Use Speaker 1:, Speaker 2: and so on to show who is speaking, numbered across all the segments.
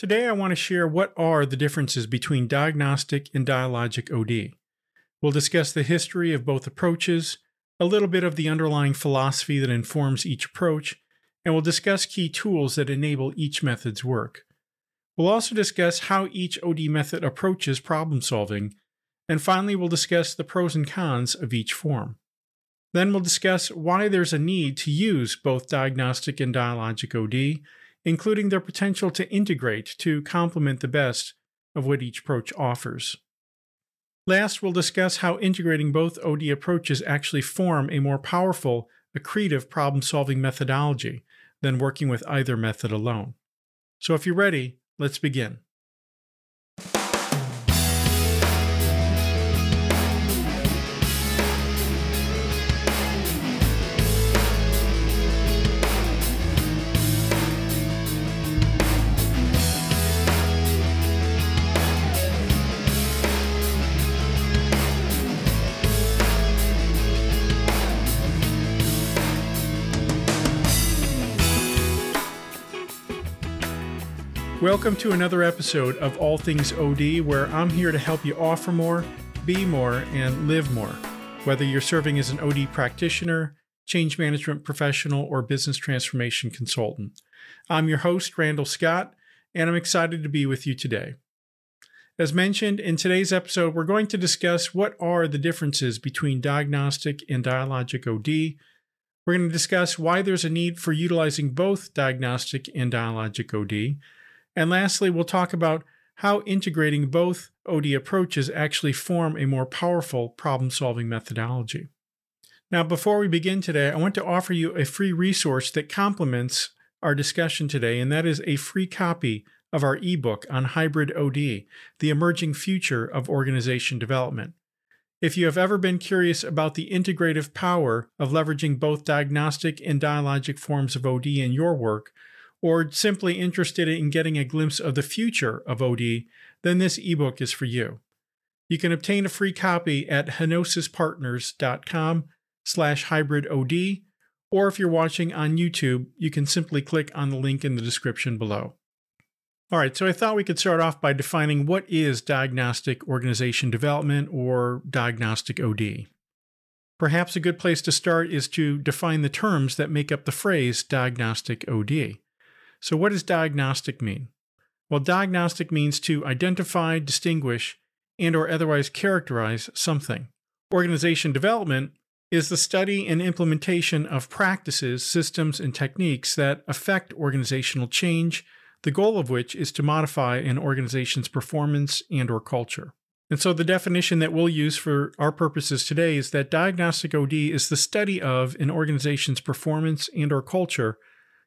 Speaker 1: Today, I want to share what are the differences between diagnostic and dialogic OD. We'll discuss the history of both approaches, a little bit of the underlying philosophy that informs each approach, and we'll discuss key tools that enable each method's work. We'll also discuss how each OD method approaches problem solving, and finally, we'll discuss the pros and cons of each form. Then we'll discuss why there's a need to use both diagnostic and dialogic OD including their potential to integrate to complement the best of what each approach offers. Last, we'll discuss how integrating both OD approaches actually form a more powerful, accretive problem solving methodology than working with either method alone. So, if you're ready, let's begin. Welcome to another episode of All Things OD, where I'm here to help you offer more, be more, and live more. Whether you're serving as an OD practitioner, change management professional, or business transformation consultant. I'm your host, Randall Scott, and I'm excited to be with you today. As mentioned, in today's episode, we're going to discuss what are the differences between diagnostic and dialogic OD. We're going to discuss why there's a need for utilizing both diagnostic and dialogic OD and lastly, we'll talk about how integrating both OD approaches actually form a more powerful problem solving methodology. Now, before we begin today, I want to offer you a free resource that complements our discussion today, and that is a free copy of our ebook on hybrid OD, the emerging future of organization development. If you have ever been curious about the integrative power of leveraging both diagnostic and dialogic forms of OD in your work, or simply interested in getting a glimpse of the future of OD, then this ebook is for you. You can obtain a free copy at henosispartners.com slash hybrid OD, or if you're watching on YouTube, you can simply click on the link in the description below. All right, so I thought we could start off by defining what is diagnostic organization development or diagnostic OD. Perhaps a good place to start is to define the terms that make up the phrase diagnostic OD. So, what does diagnostic mean? Well, diagnostic means to identify, distinguish, and or otherwise characterize something. Organization development is the study and implementation of practices, systems, and techniques that affect organizational change, the goal of which is to modify an organization's performance and or culture. And so the definition that we'll use for our purposes today is that diagnostic OD is the study of an organization's performance and or culture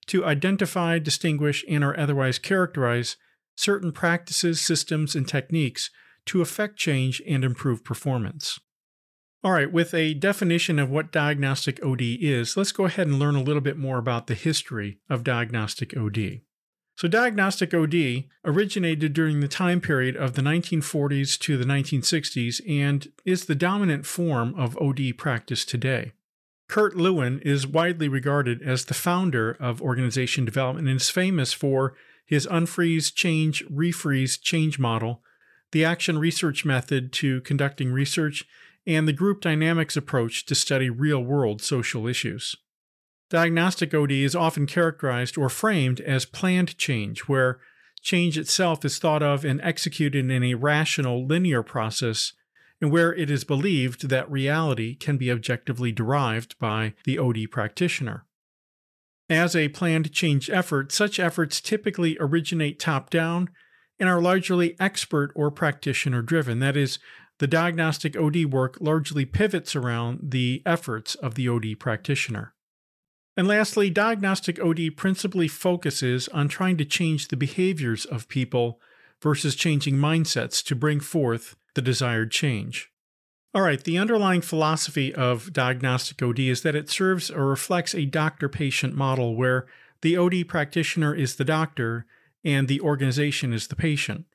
Speaker 1: to identify, distinguish, and or otherwise characterize certain practices, systems, and techniques to affect change and improve performance. All right, with a definition of what diagnostic OD is, let's go ahead and learn a little bit more about the history of diagnostic OD. So, diagnostic OD originated during the time period of the 1940s to the 1960s and is the dominant form of OD practice today. Kurt Lewin is widely regarded as the founder of organization development and is famous for his unfreeze, change, refreeze, change model, the action research method to conducting research, and the group dynamics approach to study real world social issues. Diagnostic OD is often characterized or framed as planned change, where change itself is thought of and executed in a rational, linear process and where it is believed that reality can be objectively derived by the OD practitioner. As a planned change effort, such efforts typically originate top down and are largely expert or practitioner driven. That is, the diagnostic OD work largely pivots around the efforts of the OD practitioner. And lastly, diagnostic OD principally focuses on trying to change the behaviors of people versus changing mindsets to bring forth the desired change. All right, the underlying philosophy of diagnostic OD is that it serves or reflects a doctor patient model where the OD practitioner is the doctor and the organization is the patient.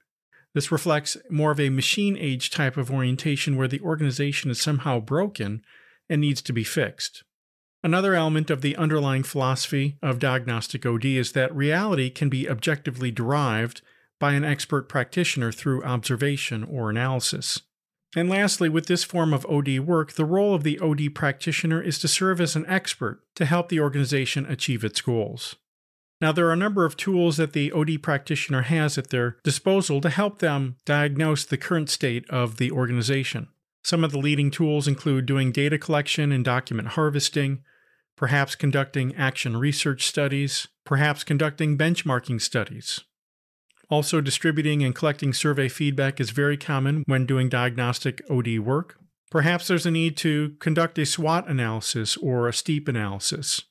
Speaker 1: This reflects more of a machine age type of orientation where the organization is somehow broken and needs to be fixed. Another element of the underlying philosophy of diagnostic OD is that reality can be objectively derived by an expert practitioner through observation or analysis. And lastly, with this form of OD work, the role of the OD practitioner is to serve as an expert to help the organization achieve its goals. Now, there are a number of tools that the OD practitioner has at their disposal to help them diagnose the current state of the organization. Some of the leading tools include doing data collection and document harvesting, perhaps conducting action research studies, perhaps conducting benchmarking studies. Also, distributing and collecting survey feedback is very common when doing diagnostic OD work. Perhaps there's a need to conduct a SWOT analysis or a STEEP analysis.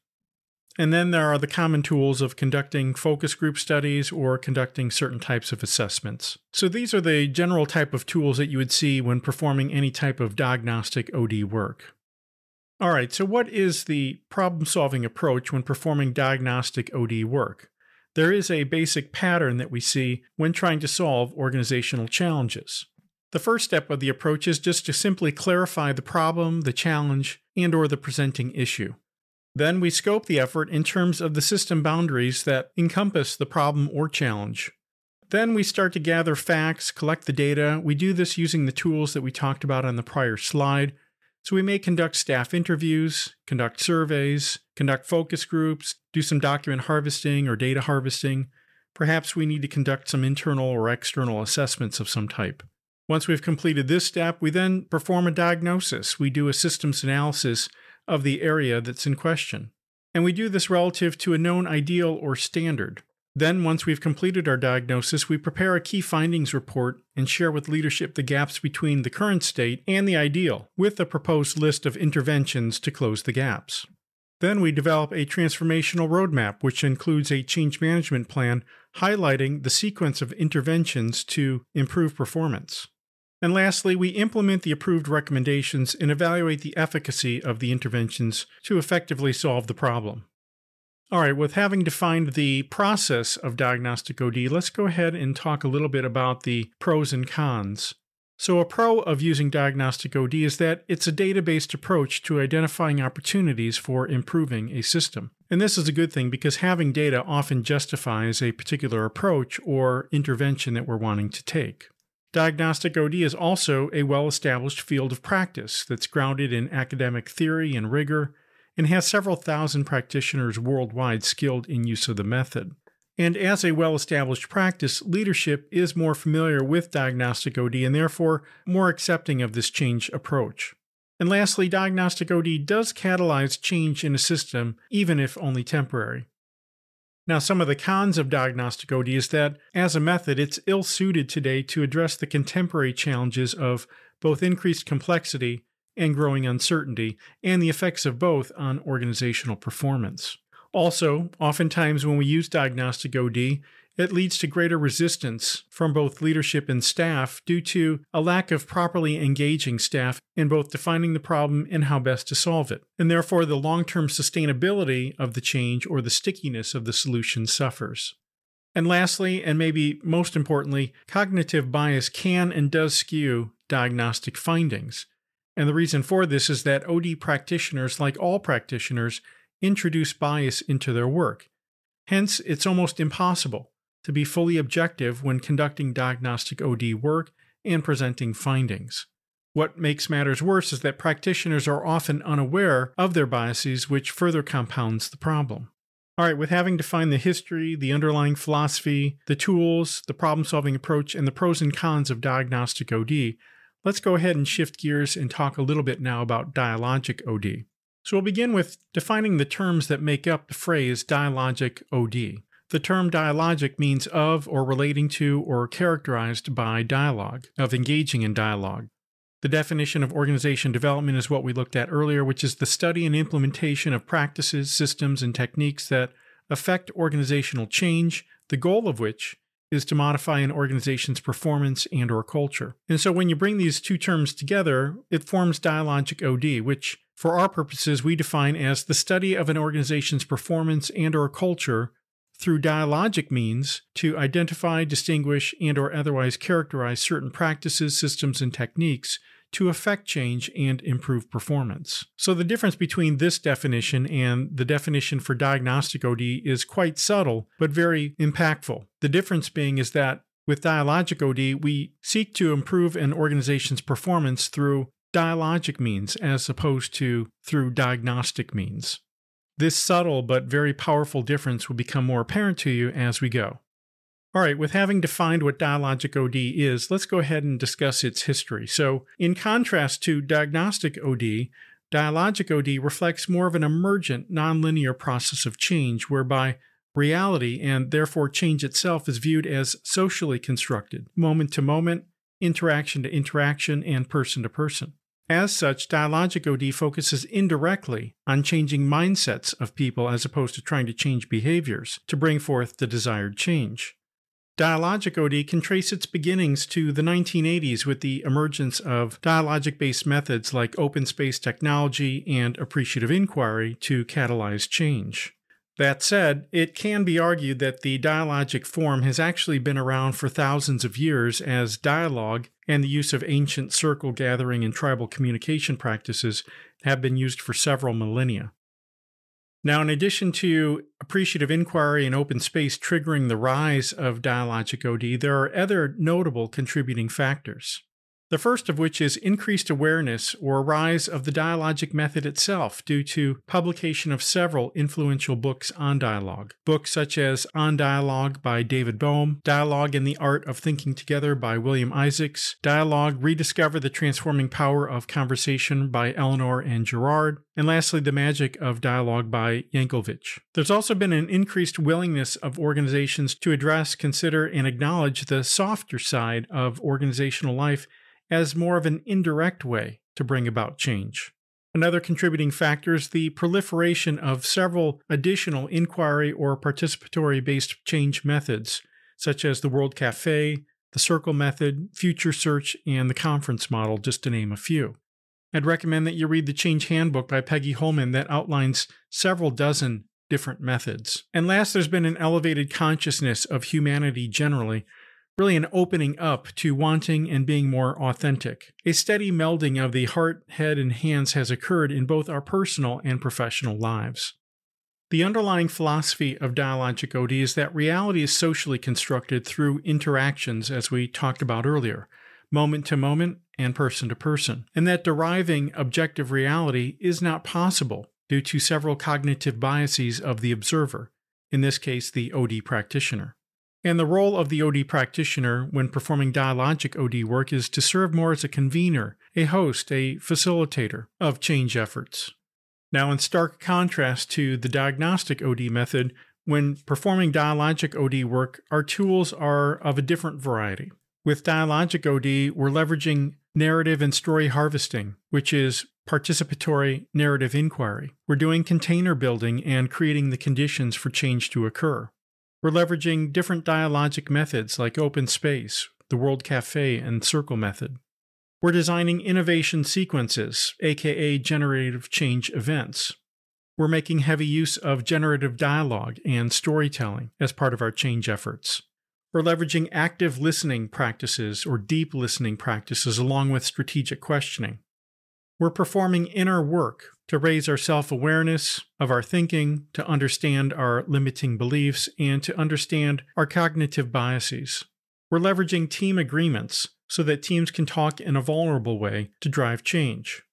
Speaker 1: And then there are the common tools of conducting focus group studies or conducting certain types of assessments. So these are the general type of tools that you would see when performing any type of diagnostic OD work. All right, so what is the problem solving approach when performing diagnostic OD work? There is a basic pattern that we see when trying to solve organizational challenges. The first step of the approach is just to simply clarify the problem, the challenge, and or the presenting issue. Then we scope the effort in terms of the system boundaries that encompass the problem or challenge. Then we start to gather facts, collect the data. We do this using the tools that we talked about on the prior slide. So we may conduct staff interviews, conduct surveys, conduct focus groups, do some document harvesting or data harvesting. Perhaps we need to conduct some internal or external assessments of some type. Once we've completed this step, we then perform a diagnosis. We do a systems analysis of the area that's in question. And we do this relative to a known ideal or standard. Then, once we've completed our diagnosis, we prepare a key findings report and share with leadership the gaps between the current state and the ideal, with a proposed list of interventions to close the gaps. Then we develop a transformational roadmap, which includes a change management plan highlighting the sequence of interventions to improve performance. And lastly, we implement the approved recommendations and evaluate the efficacy of the interventions to effectively solve the problem. All right, with having defined the process of diagnostic OD, let's go ahead and talk a little bit about the pros and cons. So, a pro of using diagnostic OD is that it's a data based approach to identifying opportunities for improving a system. And this is a good thing because having data often justifies a particular approach or intervention that we're wanting to take. Diagnostic OD is also a well established field of practice that's grounded in academic theory and rigor and has several thousand practitioners worldwide skilled in use of the method. And as a well established practice, leadership is more familiar with diagnostic OD and therefore more accepting of this change approach. And lastly, diagnostic OD does catalyze change in a system, even if only temporary. Now, some of the cons of diagnostic OD is that, as a method, it's ill suited today to address the contemporary challenges of both increased complexity and growing uncertainty, and the effects of both on organizational performance. Also, oftentimes when we use diagnostic OD, it leads to greater resistance from both leadership and staff due to a lack of properly engaging staff in both defining the problem and how best to solve it. And therefore, the long term sustainability of the change or the stickiness of the solution suffers. And lastly, and maybe most importantly, cognitive bias can and does skew diagnostic findings. And the reason for this is that OD practitioners, like all practitioners, introduce bias into their work. Hence, it's almost impossible to be fully objective when conducting diagnostic OD work and presenting findings. What makes matters worse is that practitioners are often unaware of their biases, which further compounds the problem. All right, with having defined the history, the underlying philosophy, the tools, the problem solving approach, and the pros and cons of diagnostic OD, let's go ahead and shift gears and talk a little bit now about dialogic OD. So we'll begin with defining the terms that make up the phrase dialogic OD. The term dialogic means of or relating to or characterized by dialogue, of engaging in dialogue. The definition of organization development is what we looked at earlier, which is the study and implementation of practices, systems, and techniques that affect organizational change, the goal of which is to modify an organization's performance and or culture. And so when you bring these two terms together, it forms dialogic OD, which for our purposes we define as the study of an organization's performance and or culture through dialogic means to identify, distinguish, and or otherwise characterize certain practices, systems, and techniques to affect change and improve performance. So the difference between this definition and the definition for diagnostic OD is quite subtle but very impactful. The difference being is that With dialogic OD, we seek to improve an organization's performance through dialogic means as opposed to through diagnostic means. This subtle but very powerful difference will become more apparent to you as we go. All right, with having defined what dialogic OD is, let's go ahead and discuss its history. So, in contrast to diagnostic OD, dialogic OD reflects more of an emergent, nonlinear process of change whereby reality and therefore change itself is viewed as socially constructed, moment to moment, interaction to interaction, and person to person. As such, dialogic OD focuses indirectly on changing mindsets of people as opposed to trying to change behaviors to bring forth the desired change. Dialogic OD can trace its beginnings to the 1980s with the emergence of dialogic based methods like open space technology and appreciative inquiry to catalyze change. That said, it can be argued that the dialogic form has actually been around for thousands of years as dialogue and the use of ancient circle gathering and tribal communication practices have been used for several millennia. Now, in addition to appreciative inquiry and open space triggering the rise of dialogic OD, there are other notable contributing factors. The first of which is increased awareness or rise of the dialogic method itself due to publication of several influential books on dialogue. Books such as On Dialogue by David Bohm, Dialogue and the Art of Thinking Together by William Isaacs, Dialogue Rediscover the Transforming Power of Conversation by Ellinor and Gerard, and lastly, The Magic of Dialogue by Yankelovich. There's also been an increased willingness of organizations to address, consider, and acknowledge the softer side of organizational life as more of an indirect way to bring about change. Another contributing factor is the proliferation of several additional inquiry or participatory based change methods, such as the World Cafe, the Circle Method, Future Search, and the Conference Model, just to name a few. I'd recommend that you read the Change Handbook by Peggy Holman that outlines several dozen different methods. And last, there's been an elevated consciousness of humanity generally, really an opening up to wanting and being more authentic. A steady melding of the heart, head, and hands has occurred in both our personal and professional lives. The underlying philosophy of dialogic OD is that reality is socially constructed through interactions, as we talked about earlier, moment to moment and person to person, and that deriving objective reality is not possible due to several cognitive biases of the observer, in this case, the OD practitioner. And the role of the OD practitioner when performing dialogic OD work is to serve more as a convener, a host, a facilitator of change efforts. Now, in stark contrast to the diagnostic OD method, when performing dialogic OD work, our tools are of a different variety. With dialogic OD, we're leveraging narrative and story harvesting, which is participatory narrative inquiry. We're doing container building and creating the conditions for change to occur. We're leveraging different dialogic methods like open space, the World Cafe, and Circle method. We're designing innovation sequences, aka generative change events. We're making heavy use of generative dialogue and storytelling as part of our change efforts. We're leveraging active listening practices or deep listening practices along with strategic questioning. We're performing inner work to raise our self awareness of our thinking, to understand our limiting beliefs, and to understand our cognitive biases. We're leveraging team agreements so that teams can talk in a vulnerable way to drive change.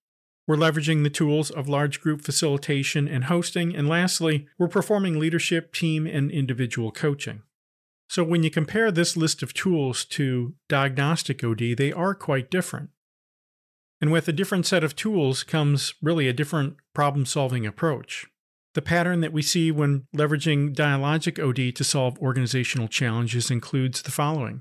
Speaker 1: We're leveraging the tools of large group facilitation and hosting. And lastly, we're performing leadership, team, and individual coaching. So when you compare this list of tools to diagnostic OD, they are quite different. And with a different set of tools comes really a different problem solving approach. The pattern that we see when leveraging dialogic OD to solve organizational challenges includes the following.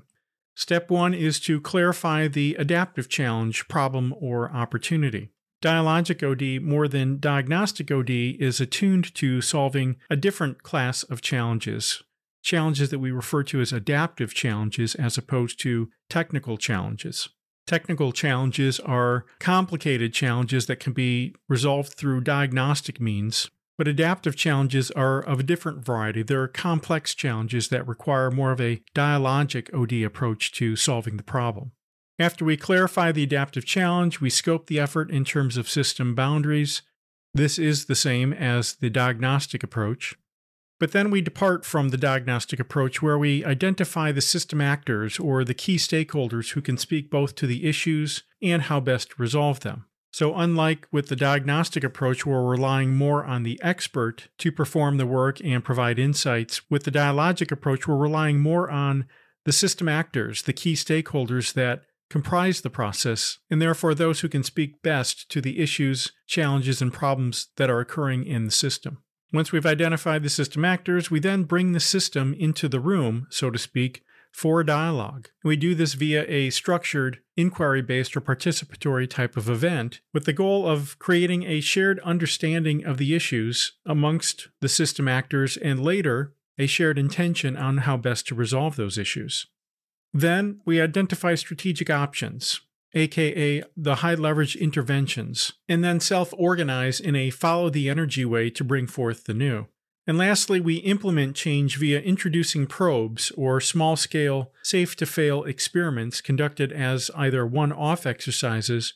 Speaker 1: Step one is to clarify the adaptive challenge, problem, or opportunity. Dialogic OD, more than diagnostic OD, is attuned to solving a different class of challenges, challenges that we refer to as adaptive challenges as opposed to technical challenges. Technical challenges are complicated challenges that can be resolved through diagnostic means, but adaptive challenges are of a different variety. There are complex challenges that require more of a dialogic OD approach to solving the problem. After we clarify the adaptive challenge, we scope the effort in terms of system boundaries. This is the same as the diagnostic approach. But then we depart from the diagnostic approach where we identify the system actors or the key stakeholders who can speak both to the issues and how best to resolve them. So, unlike with the diagnostic approach, where we're relying more on the expert to perform the work and provide insights, with the dialogic approach, we're relying more on the system actors, the key stakeholders that comprise the process, and therefore those who can speak best to the issues, challenges, and problems that are occurring in the system. Once we've identified the system actors, we then bring the system into the room, so to speak, for dialogue. We do this via a structured, inquiry based, or participatory type of event with the goal of creating a shared understanding of the issues amongst the system actors and later a shared intention on how best to resolve those issues. Then we identify strategic options, aka the high leverage interventions, and then self organize in a follow the energy way to bring forth the new. And lastly, we implement change via introducing probes or small scale, safe to fail experiments conducted as either one off exercises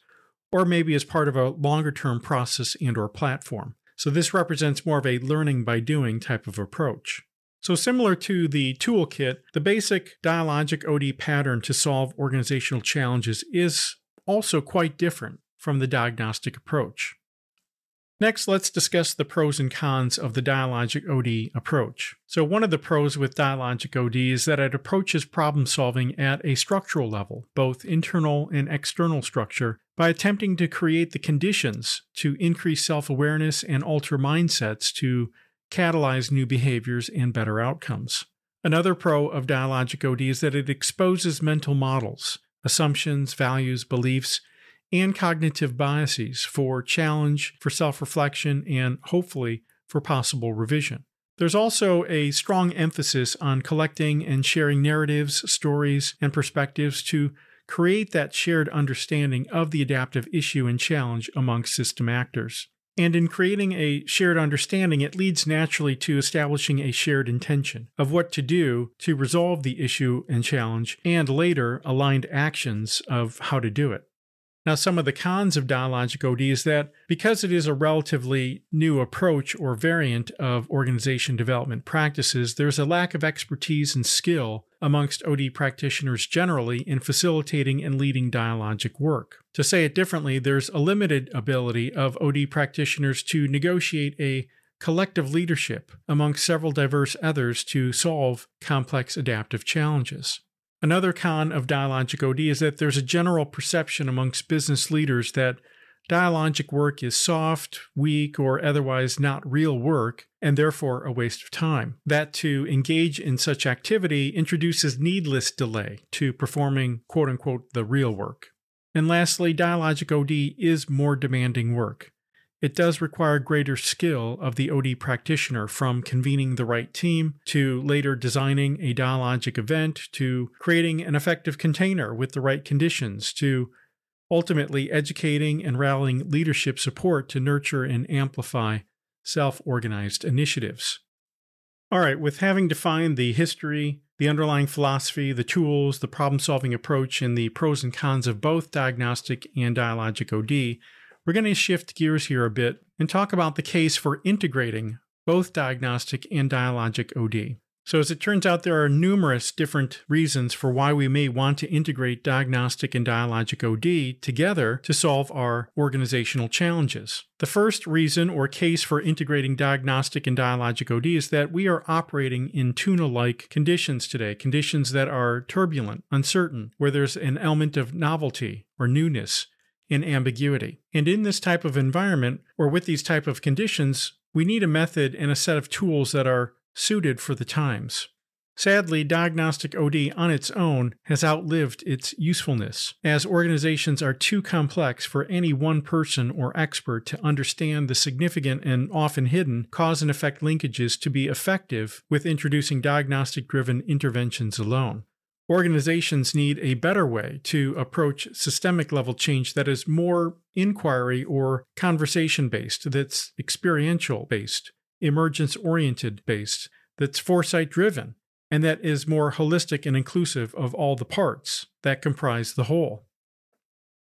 Speaker 1: or maybe as part of a longer term process and or platform. So this represents more of a learning by doing type of approach. So similar to the toolkit, the basic dialogic OD pattern to solve organizational challenges is also quite different from the diagnostic approach. Next, let's discuss the pros and cons of the dialogic OD approach. So, one of the pros with dialogic OD is that it approaches problem solving at a structural level, both internal and external structure, by attempting to create the conditions to increase self awareness and alter mindsets to catalyze new behaviors and better outcomes. Another pro of dialogic OD is that it exposes mental models, assumptions, values, beliefs, and cognitive biases for challenge, for self reflection, and hopefully for possible revision. There's also a strong emphasis on collecting and sharing narratives, stories, and perspectives to create that shared understanding of the adaptive issue and challenge among system actors. And in creating a shared understanding, it leads naturally to establishing a shared intention of what to do to resolve the issue and challenge, and later aligned actions of how to do it. Now, some of the cons of dialogic OD is that because it is a relatively new approach or variant of organization development practices, there's a lack of expertise and skill amongst OD practitioners generally in facilitating and leading dialogic work. To say it differently, there's a limited ability of OD practitioners to negotiate a collective leadership amongst several diverse others to solve complex adaptive challenges. Another con of dialogic OD is that there's a general perception amongst business leaders that dialogic work is soft, weak, or otherwise not real work, and therefore a waste of time. That to engage in such activity introduces needless delay to performing quote unquote the real work. And lastly, dialogic OD is more demanding work. It does require greater skill of the OD practitioner from convening the right team to later designing a dialogic event to creating an effective container with the right conditions to ultimately educating and rallying leadership support to nurture and amplify self organized initiatives. All right, with having defined the history, the underlying philosophy, the tools, the problem solving approach, and the pros and cons of both diagnostic and dialogic OD, we're going to shift gears here a bit and talk about the case for integrating both diagnostic and dialogic OD. So, as it turns out, there are numerous different reasons for why we may want to integrate diagnostic and dialogic OD together to solve our organizational challenges. The first reason or case for integrating diagnostic and dialogic OD is that we are operating in TUNA like conditions today, conditions that are turbulent, uncertain, where there's an element of novelty or newness in ambiguity. And in this type of environment or with these type of conditions, we need a method and a set of tools that are suited for the times. Sadly, diagnostic OD on its own has outlived its usefulness, as organizations are too complex for any one person or expert to understand the significant and often hidden cause and effect linkages to be effective with introducing diagnostic driven interventions alone. Organizations need a better way to approach systemic level change that is more inquiry or conversation based, that's experiential based, emergence oriented based, that's foresight driven, and that is more holistic and inclusive of all the parts that comprise the whole.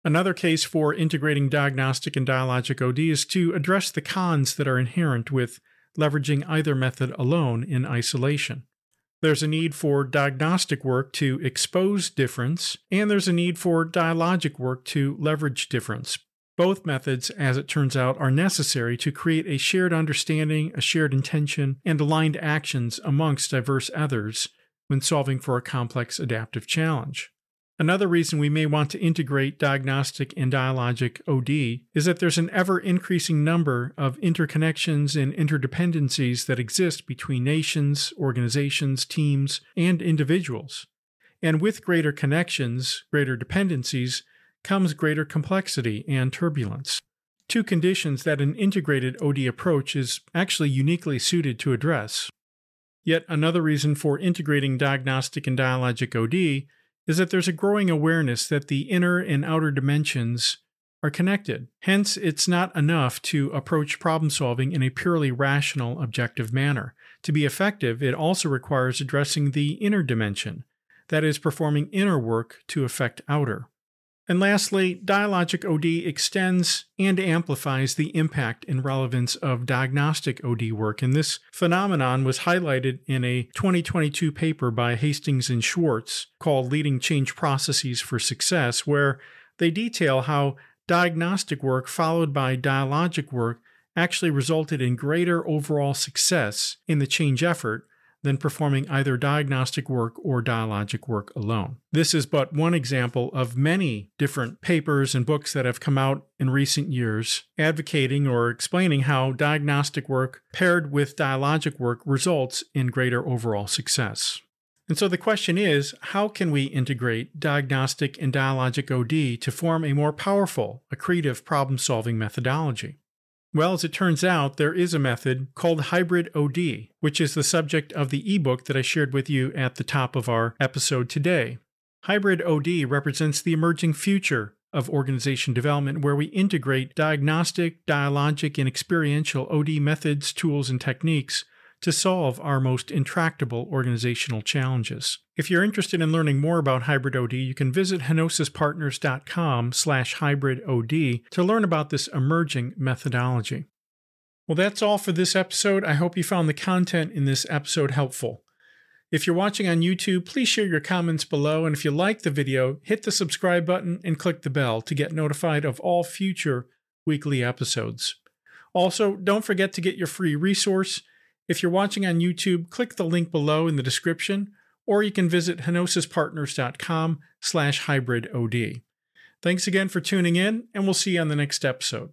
Speaker 1: Another case for integrating diagnostic and dialogic OD is to address the cons that are inherent with leveraging either method alone in isolation. There's a need for diagnostic work to expose difference, and there's a need for dialogic work to leverage difference. Both methods, as it turns out, are necessary to create a shared understanding, a shared intention, and aligned actions amongst diverse others when solving for a complex adaptive challenge. Another reason we may want to integrate diagnostic and dialogic OD is that there's an ever increasing number of interconnections and interdependencies that exist between nations, organizations, teams, and individuals. And with greater connections, greater dependencies, comes greater complexity and turbulence. Two conditions that an integrated OD approach is actually uniquely suited to address. Yet another reason for integrating diagnostic and dialogic OD is that there's a growing awareness that the inner and outer dimensions are connected. Hence, it's not enough to approach problem solving in a purely rational, objective manner. To be effective, it also requires addressing the inner dimension, that is, performing inner work to affect outer. And lastly, dialogic OD extends and amplifies the impact and relevance of diagnostic OD work. And this phenomenon was highlighted in a 2022 paper by Hastings and Schwarz called Leading Change Processes for Success, where they detail how diagnostic work followed by dialogic work actually resulted in greater overall success in the change effort than performing either diagnostic work or dialogic work alone. This is but one example of many different papers and books that have come out in recent years advocating or explaining how diagnostic work paired with dialogic work results in greater overall success. And so the question is how can we integrate diagnostic and dialogic OD to form a more powerful, accretive problem solving methodology? Well, as it turns out, there is a method called hybrid OD, which is the subject of the ebook that I shared with you at the top of our episode today. Hybrid OD represents the emerging future of organization development where we integrate diagnostic, dialogic, and experiential OD methods, tools, and techniques to solve our most intractable organizational challenges. If you're interested in learning more about hybrid OD, you can visit henosispartners.com slash hybrid OD to learn about this emerging methodology. Well, that's all for this episode. I hope you found the content in this episode helpful. If you're watching on YouTube, please share your comments below. And if you like the video, hit the subscribe button and click the bell to get notified of all future weekly episodes. Also, don't forget to get your free resource. If you're watching on YouTube, click the link below in the description, or you can visit henosispartners.com slash hybrid OD. Thanks again for tuning in, and we'll see you on the next episode.